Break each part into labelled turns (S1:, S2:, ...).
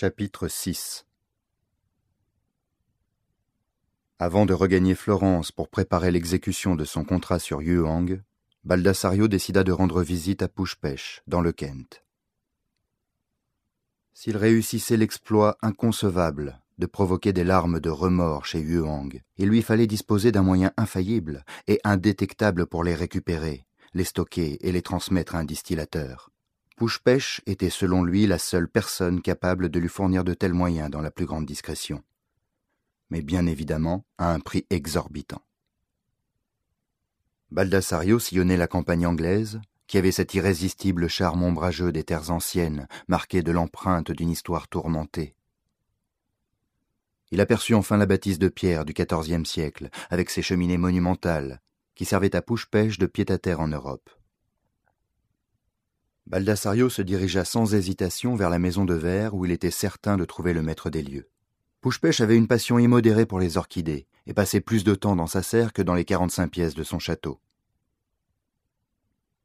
S1: Chapitre 6 Avant de regagner Florence pour préparer l'exécution de son contrat sur Yuang, Baldassario décida de rendre visite à Pushpesh, dans le Kent. S'il réussissait l'exploit inconcevable de provoquer des larmes de remords chez Yuang, il lui fallait disposer d'un moyen infaillible et indétectable pour les récupérer, les stocker et les transmettre à un distillateur. Pushpesh était selon lui la seule personne capable de lui fournir de tels moyens dans la plus grande discrétion. Mais bien évidemment à un prix exorbitant. Baldassario sillonnait la campagne anglaise, qui avait cet irrésistible charme ombrageux des terres anciennes, marqué de l'empreinte d'une histoire tourmentée. Il aperçut enfin la bâtisse de pierre du XIVe siècle, avec ses cheminées monumentales, qui servaient à push-pêche de pied-à-terre en Europe. Baldassario se dirigea sans hésitation vers la maison de verre où il était certain de trouver le maître des lieux. Pushpech avait une passion immodérée pour les orchidées et passait plus de temps dans sa serre que dans les quarante-cinq pièces de son château.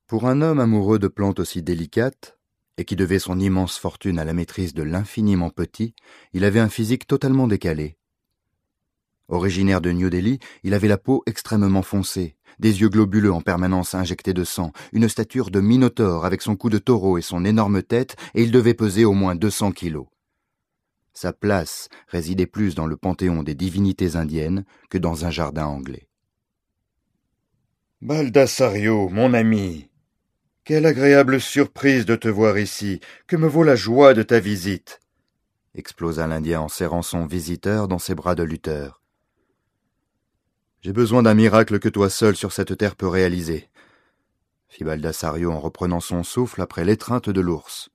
S1: Pour un homme amoureux de plantes aussi délicates, et qui devait son immense fortune à la maîtrise de l'infiniment petit, il avait un physique totalement décalé. Originaire de New Delhi, il avait la peau extrêmement foncée, des yeux globuleux en permanence injectés de sang, une stature de minotaure avec son cou de taureau et son énorme tête, et il devait peser au moins deux cents kilos. Sa place résidait plus dans le panthéon des divinités indiennes que dans un jardin anglais.
S2: Baldassario, mon ami, quelle agréable surprise de te voir ici. Que me vaut la joie de ta visite?
S1: explosa l'Indien en serrant son visiteur dans ses bras de lutteur. J'ai besoin d'un miracle que toi seul sur cette terre peux réaliser, fit Baldassario en reprenant son souffle après l'étreinte de l'ours.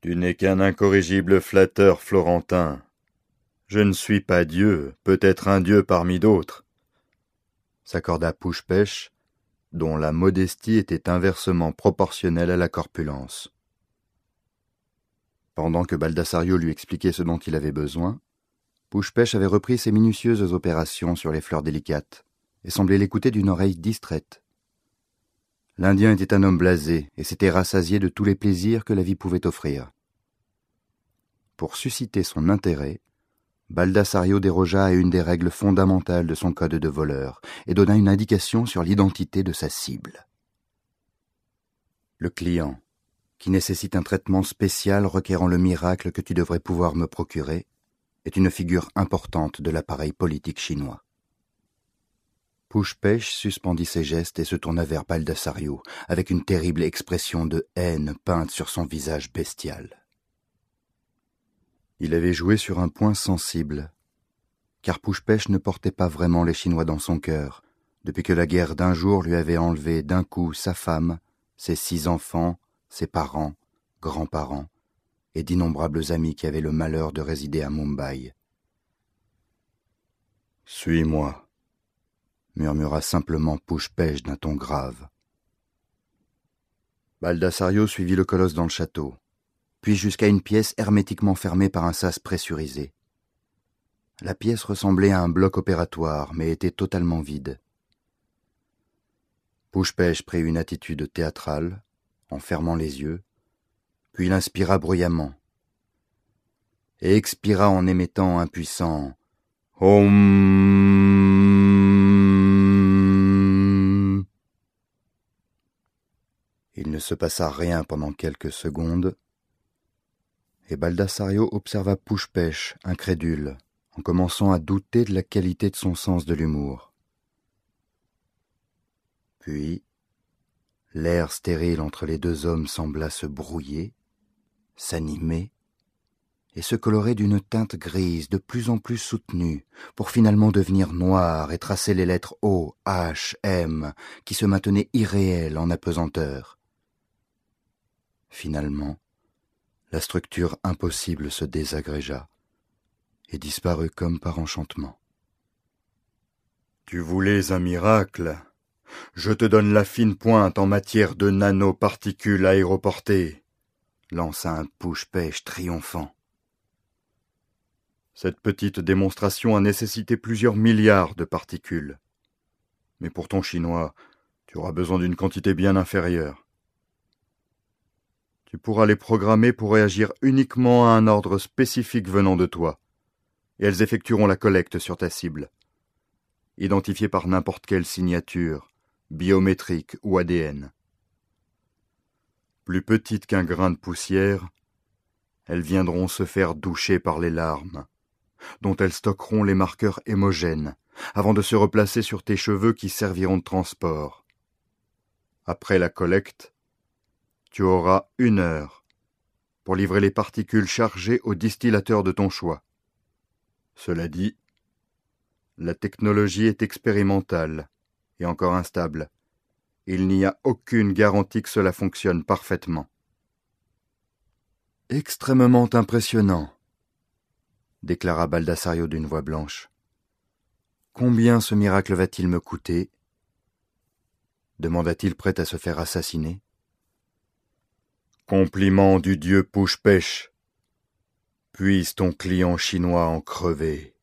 S2: Tu n'es qu'un incorrigible flatteur florentin. Je ne suis pas Dieu, peut-être un Dieu parmi d'autres.
S1: S'accorda Pouche-Pêche, dont la modestie était inversement proportionnelle à la corpulence. Pendant que Baldassario lui expliquait ce dont il avait besoin, Pouche-Pêche avait repris ses minutieuses opérations sur les fleurs délicates et semblait l'écouter d'une oreille distraite. L'Indien était un homme blasé et s'était rassasié de tous les plaisirs que la vie pouvait offrir. Pour susciter son intérêt, Baldassario dérogea à une des règles fondamentales de son code de voleur et donna une indication sur l'identité de sa cible. Le client, qui nécessite un traitement spécial requérant le miracle que tu devrais pouvoir me procurer, est une figure importante de l'appareil politique chinois. Pouche-Pêche suspendit ses gestes et se tourna vers Baldassario, avec une terrible expression de haine peinte sur son visage bestial. Il avait joué sur un point sensible, car Pouche-Pêche ne portait pas vraiment les Chinois dans son cœur, depuis que la guerre d'un jour lui avait enlevé d'un coup sa femme, ses six enfants, ses parents, grands-parents, et d'innombrables amis qui avaient le malheur de résider à Mumbai.
S2: Suis-moi,
S1: murmura simplement Pouche-Pêche d'un ton grave. Baldassario suivit le colosse dans le château puis jusqu'à une pièce hermétiquement fermée par un sas pressurisé. La pièce ressemblait à un bloc opératoire, mais était totalement vide. Pouche-Pêche prit une attitude théâtrale, en fermant les yeux, puis il inspira bruyamment, et expira en émettant un puissant Om. Il ne se passa rien pendant quelques secondes, et Baldassario observa Pouche-Pêche, incrédule, en commençant à douter de la qualité de son sens de l'humour. Puis, l'air stérile entre les deux hommes sembla se brouiller, s'animer, et se colorer d'une teinte grise de plus en plus soutenue, pour finalement devenir noir et tracer les lettres O, H, M, qui se maintenaient irréelles en apesanteur. Finalement, la structure impossible se désagrégea et disparut comme par enchantement.
S2: Tu voulais un miracle? Je te donne la fine pointe en matière de nanoparticules aéroportées, lança un push-pêche triomphant. Cette petite démonstration a nécessité plusieurs milliards de particules. Mais pour ton chinois, tu auras besoin d'une quantité bien inférieure. Tu pourras les programmer pour réagir uniquement à un ordre spécifique venant de toi, et elles effectueront la collecte sur ta cible. Identifiée par n'importe quelle signature, biométrique ou ADN. Plus petites qu'un grain de poussière, elles viendront se faire doucher par les larmes, dont elles stockeront les marqueurs hémogènes, avant de se replacer sur tes cheveux qui serviront de transport. Après la collecte, tu auras une heure pour livrer les particules chargées au distillateur de ton choix. Cela dit, la technologie est expérimentale et encore instable. Il n'y a aucune garantie que cela fonctionne parfaitement.
S1: Extrêmement impressionnant, déclara Baldassario d'une voix blanche. Combien ce miracle va-t-il me coûter? demanda-t-il prêt à se faire assassiner.
S2: Compliment du dieu Pouche-Pêche. Puisse ton client chinois en crever.